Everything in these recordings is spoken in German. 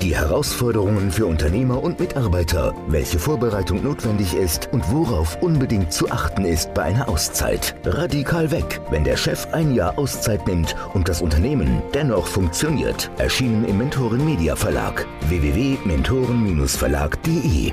die Herausforderungen für Unternehmer und Mitarbeiter, welche Vorbereitung notwendig ist und worauf unbedingt zu achten ist bei einer Auszeit. Radikal weg, wenn der Chef ein Jahr Auszeit nimmt und das Unternehmen dennoch funktioniert. Erschienen im Mentoren Media Verlag www.mentoren-verlag.de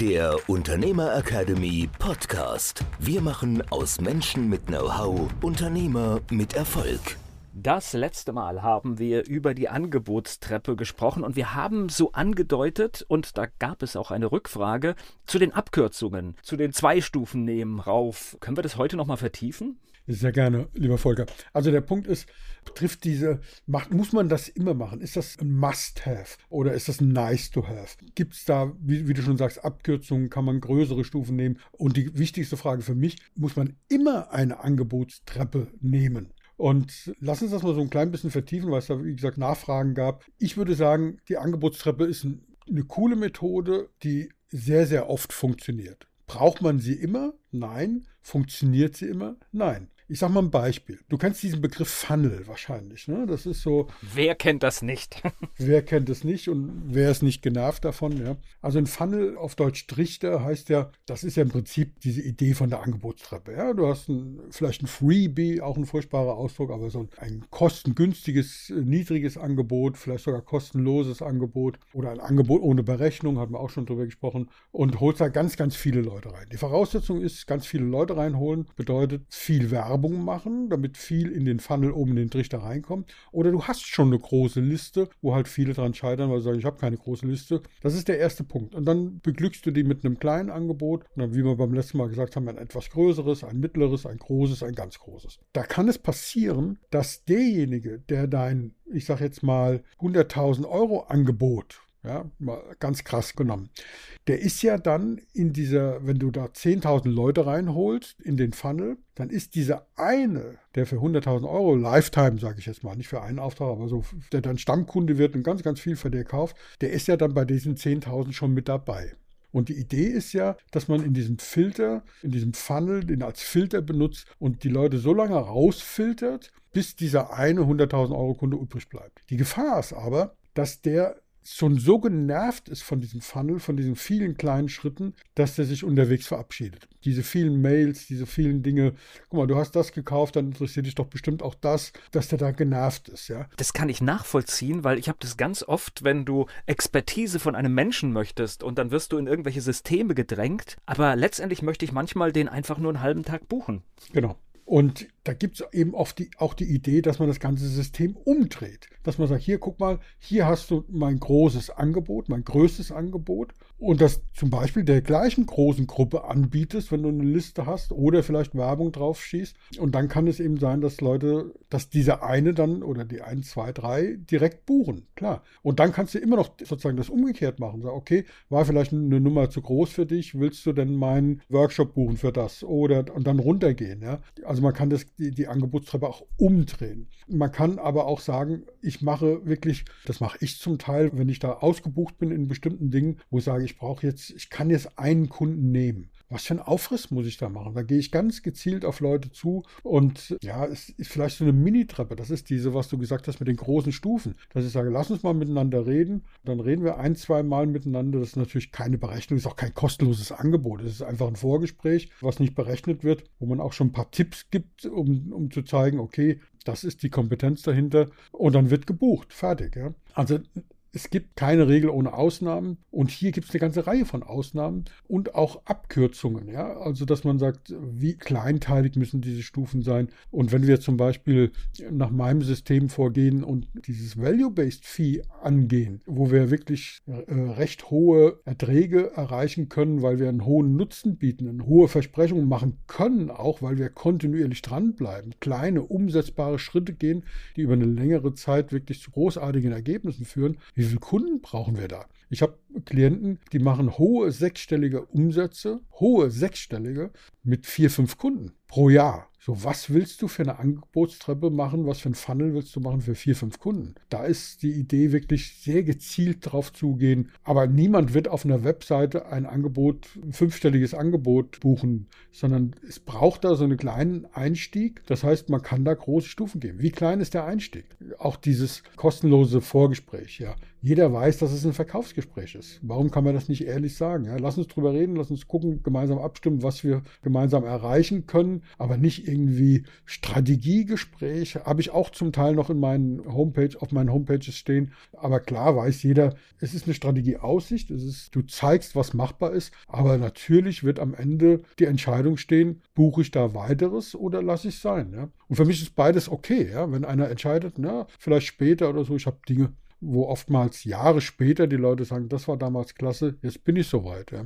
der Unternehmer Academy Podcast. Wir machen aus Menschen mit Know-how Unternehmer mit Erfolg. Das letzte Mal haben wir über die Angebotstreppe gesprochen und wir haben so angedeutet, und da gab es auch eine Rückfrage, zu den Abkürzungen, zu den zwei Stufen nehmen rauf. Können wir das heute nochmal vertiefen? Sehr gerne, lieber Volker. Also der Punkt ist, trifft diese, macht, muss man das immer machen? Ist das ein Must-Have oder ist das ein Nice-to-Have? Gibt es da, wie, wie, du schon sagst, Abkürzungen? Kann man größere Stufen nehmen? Und die wichtigste Frage für mich, muss man immer eine Angebotstreppe nehmen? Und lass uns das mal so ein klein bisschen vertiefen, weil es da, wie gesagt, Nachfragen gab. Ich würde sagen, die Angebotstreppe ist ein, eine coole Methode, die sehr, sehr oft funktioniert. Braucht man sie immer? Nein. Funktioniert sie immer? Nein. Ich sage mal ein Beispiel. Du kennst diesen Begriff Funnel wahrscheinlich. Ne? Das ist so. Wer kennt das nicht? wer kennt es nicht und wer ist nicht genervt davon? Ja? Also ein Funnel auf Deutsch Trichter heißt ja, das ist ja im Prinzip diese Idee von der Angebotstreppe. Ja? Du hast ein, vielleicht ein Freebie, auch ein furchtbarer Ausdruck, aber so ein kostengünstiges, niedriges Angebot, vielleicht sogar kostenloses Angebot oder ein Angebot ohne Berechnung, hatten wir auch schon drüber gesprochen, und holst da ganz, ganz viele Leute rein. Die Voraussetzung ist, ganz viele Leute reinholen, bedeutet viel Werbung Werbung machen, damit viel in den Funnel oben in den Trichter reinkommt. Oder du hast schon eine große Liste, wo halt viele dran scheitern, weil sie sagen, ich habe keine große Liste. Das ist der erste Punkt. Und dann beglückst du die mit einem kleinen Angebot. Und dann, wie wir beim letzten Mal gesagt haben, ein etwas größeres, ein mittleres, ein großes, ein ganz großes. Da kann es passieren, dass derjenige, der dein, ich sage jetzt mal, 100.000 Euro Angebot ja, mal ganz krass genommen. Der ist ja dann in dieser, wenn du da 10.000 Leute reinholst in den Funnel, dann ist dieser eine, der für 100.000 Euro Lifetime, sage ich jetzt mal, nicht für einen Auftrag, aber so, der dann Stammkunde wird und ganz, ganz viel für dir kauft, der ist ja dann bei diesen 10.000 schon mit dabei. Und die Idee ist ja, dass man in diesem Filter, in diesem Funnel, den als Filter benutzt und die Leute so lange rausfiltert, bis dieser eine 100.000 Euro Kunde übrig bleibt. Die Gefahr ist aber, dass der schon so genervt ist von diesem Funnel, von diesen vielen kleinen Schritten, dass der sich unterwegs verabschiedet. Diese vielen Mails, diese vielen Dinge. Guck mal, du hast das gekauft, dann interessiert dich doch bestimmt auch das, dass der da genervt ist, ja. Das kann ich nachvollziehen, weil ich habe das ganz oft, wenn du Expertise von einem Menschen möchtest und dann wirst du in irgendwelche Systeme gedrängt, aber letztendlich möchte ich manchmal den einfach nur einen halben Tag buchen. Genau. Und da gibt es eben oft die, auch die Idee, dass man das ganze System umdreht. Dass man sagt, hier guck mal, hier hast du mein großes Angebot, mein größtes Angebot. Und das zum Beispiel der gleichen großen Gruppe anbietest, wenn du eine Liste hast oder vielleicht Werbung drauf schießt. Und dann kann es eben sein, dass Leute, dass diese eine dann oder die 1, 2, 3 direkt buchen. Klar. Und dann kannst du immer noch sozusagen das umgekehrt machen. Sag, okay, war vielleicht eine Nummer zu groß für dich, willst du denn meinen Workshop buchen für das? Oder und dann runtergehen, ja. Also man kann das, die, die Angebotstreppe auch umdrehen. Man kann aber auch sagen, ich mache wirklich, das mache ich zum Teil, wenn ich da ausgebucht bin in bestimmten Dingen, wo ich sage, ich brauche jetzt, ich kann jetzt einen Kunden nehmen was für ein Aufriss muss ich da machen? Da gehe ich ganz gezielt auf Leute zu und ja, es ist vielleicht so eine Mini-Treppe. Das ist diese, was du gesagt hast mit den großen Stufen. Dass ich sage, lass uns mal miteinander reden. Dann reden wir ein, zwei Mal miteinander. Das ist natürlich keine Berechnung, ist auch kein kostenloses Angebot. Es ist einfach ein Vorgespräch, was nicht berechnet wird, wo man auch schon ein paar Tipps gibt, um, um zu zeigen, okay, das ist die Kompetenz dahinter. Und dann wird gebucht. Fertig. Ja. Also es gibt keine Regel ohne Ausnahmen und hier gibt es eine ganze Reihe von Ausnahmen und auch Abkürzungen. Ja? Also, dass man sagt, wie kleinteilig müssen diese Stufen sein. Und wenn wir zum Beispiel nach meinem System vorgehen und dieses Value-Based Fee angehen, wo wir wirklich äh, recht hohe Erträge erreichen können, weil wir einen hohen Nutzen bieten, eine hohe Versprechungen machen können, auch weil wir kontinuierlich dranbleiben, kleine umsetzbare Schritte gehen, die über eine längere Zeit wirklich zu großartigen Ergebnissen führen wie viele Kunden brauchen wir da? Ich habe Klienten, die machen hohe sechsstellige Umsätze, hohe sechsstellige mit vier, fünf Kunden. Pro Jahr. So, was willst du für eine Angebotstreppe machen? Was für ein Funnel willst du machen für vier, fünf Kunden? Da ist die Idee wirklich sehr gezielt drauf zugehen. Aber niemand wird auf einer Webseite ein Angebot, ein fünfstelliges Angebot buchen, sondern es braucht da so einen kleinen Einstieg. Das heißt, man kann da große Stufen geben. Wie klein ist der Einstieg? Auch dieses kostenlose Vorgespräch, ja. Jeder weiß, dass es ein Verkaufsgespräch ist. Warum kann man das nicht ehrlich sagen? Ja, lass uns drüber reden, lass uns gucken, gemeinsam abstimmen, was wir gemeinsam erreichen können, aber nicht irgendwie Strategiegespräche. Habe ich auch zum Teil noch in meinen Homepage, auf meinen Homepages stehen. Aber klar weiß jeder, es ist eine Strategieaussicht. Es ist, du zeigst, was machbar ist. Aber natürlich wird am Ende die Entscheidung stehen, buche ich da weiteres oder lasse ich es sein. Ja? Und für mich ist beides okay. Ja? Wenn einer entscheidet, na, vielleicht später oder so, ich habe Dinge wo oftmals Jahre später die Leute sagen, das war damals klasse, jetzt bin ich soweit. Ja.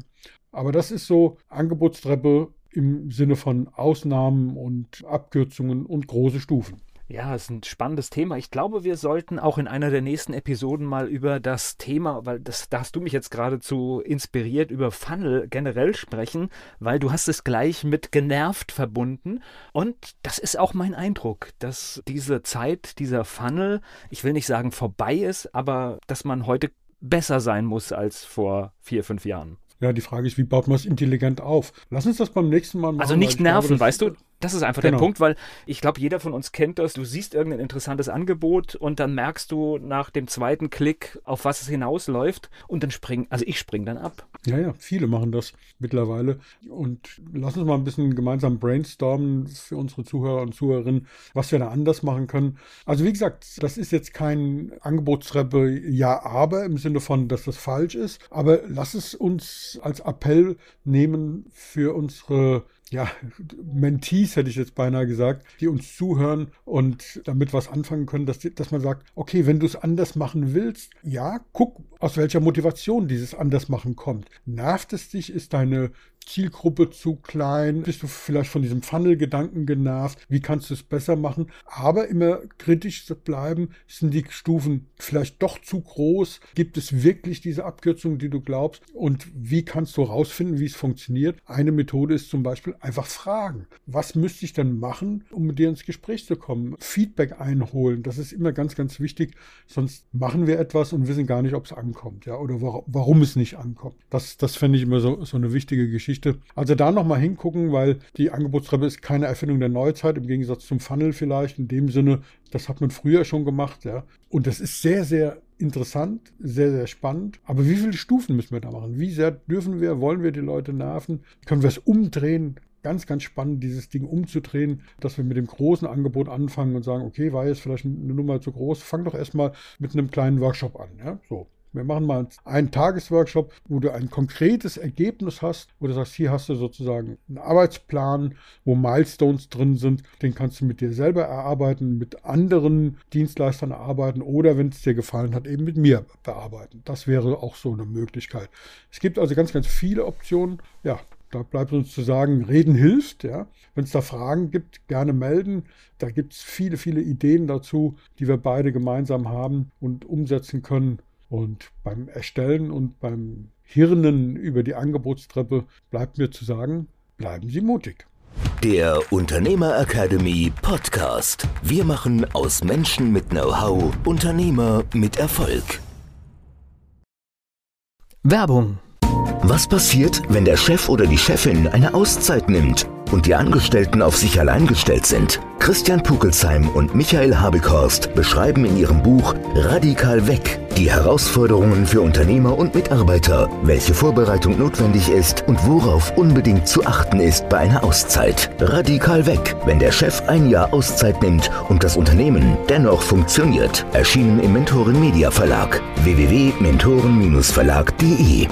Aber das ist so Angebotstreppe im Sinne von Ausnahmen und Abkürzungen und große Stufen. Ja, es ist ein spannendes Thema. Ich glaube, wir sollten auch in einer der nächsten Episoden mal über das Thema, weil das, da hast du mich jetzt geradezu inspiriert, über Funnel generell sprechen, weil du hast es gleich mit genervt verbunden. Und das ist auch mein Eindruck, dass diese Zeit, dieser Funnel, ich will nicht sagen vorbei ist, aber dass man heute besser sein muss als vor vier, fünf Jahren. Ja, die Frage ist, wie baut man es intelligent auf? Lass uns das beim nächsten Mal machen. Also nicht nerven, glaube, weißt du? Das ist einfach genau. der Punkt, weil ich glaube, jeder von uns kennt das. Du siehst irgendein interessantes Angebot und dann merkst du nach dem zweiten Klick, auf was es hinausläuft und dann springen, also ich springe dann ab. Ja, ja, viele machen das mittlerweile. Und lass uns mal ein bisschen gemeinsam brainstormen für unsere Zuhörer und Zuhörerinnen, was wir da anders machen können. Also wie gesagt, das ist jetzt kein Angebotstreppe ja, aber im Sinne von, dass das falsch ist. Aber lass es uns als Appell nehmen für unsere ja, Mentees hätte ich jetzt beinahe gesagt, die uns zuhören und damit was anfangen können, dass, dass man sagt, okay, wenn du es anders machen willst, ja, guck, aus welcher Motivation dieses Andersmachen kommt. Nervt es dich? Ist deine Zielgruppe zu klein? Bist du vielleicht von diesem Funnel-Gedanken genervt? Wie kannst du es besser machen? Aber immer kritisch bleiben. Sind die Stufen vielleicht doch zu groß? Gibt es wirklich diese Abkürzung, die du glaubst? Und wie kannst du herausfinden, wie es funktioniert? Eine Methode ist zum Beispiel einfach fragen. Was müsste ich denn machen, um mit dir ins Gespräch zu kommen? Feedback einholen. Das ist immer ganz, ganz wichtig. Sonst machen wir etwas und wissen gar nicht, ob es ankommt, ja, oder warum es nicht ankommt. Das, das fände ich immer so, so eine wichtige Geschichte. Geschichte. Also da nochmal hingucken, weil die Angebotstreppe ist keine Erfindung der Neuzeit, im Gegensatz zum Funnel vielleicht. In dem Sinne, das hat man früher schon gemacht, ja. Und das ist sehr, sehr interessant, sehr, sehr spannend. Aber wie viele Stufen müssen wir da machen? Wie sehr dürfen wir, wollen wir die Leute nerven? Können wir es umdrehen? Ganz, ganz spannend, dieses Ding umzudrehen, dass wir mit dem großen Angebot anfangen und sagen, okay, war jetzt vielleicht eine Nummer zu groß, fang doch erstmal mit einem kleinen Workshop an. Ja? So, wir machen mal einen Tagesworkshop, wo du ein konkretes Ergebnis hast, wo du sagst, hier hast du sozusagen einen Arbeitsplan, wo Milestones drin sind. Den kannst du mit dir selber erarbeiten, mit anderen Dienstleistern erarbeiten oder, wenn es dir gefallen hat, eben mit mir bearbeiten. Das wäre auch so eine Möglichkeit. Es gibt also ganz, ganz viele Optionen. Ja, da bleibt uns zu sagen, reden hilft. Ja. Wenn es da Fragen gibt, gerne melden. Da gibt es viele, viele Ideen dazu, die wir beide gemeinsam haben und umsetzen können. Und beim Erstellen und beim Hirnen über die Angebotstreppe bleibt mir zu sagen, bleiben Sie mutig. Der Unternehmer Academy Podcast. Wir machen aus Menschen mit Know-how Unternehmer mit Erfolg. Werbung. Was passiert, wenn der Chef oder die Chefin eine Auszeit nimmt und die Angestellten auf sich allein gestellt sind? Christian Pukelsheim und Michael Habekorst beschreiben in ihrem Buch Radikal weg die Herausforderungen für Unternehmer und Mitarbeiter, welche Vorbereitung notwendig ist und worauf unbedingt zu achten ist bei einer Auszeit. Radikal weg, wenn der Chef ein Jahr Auszeit nimmt und das Unternehmen dennoch funktioniert. Erschienen im Mentoren Media Verlag www.mentoren-verlag.de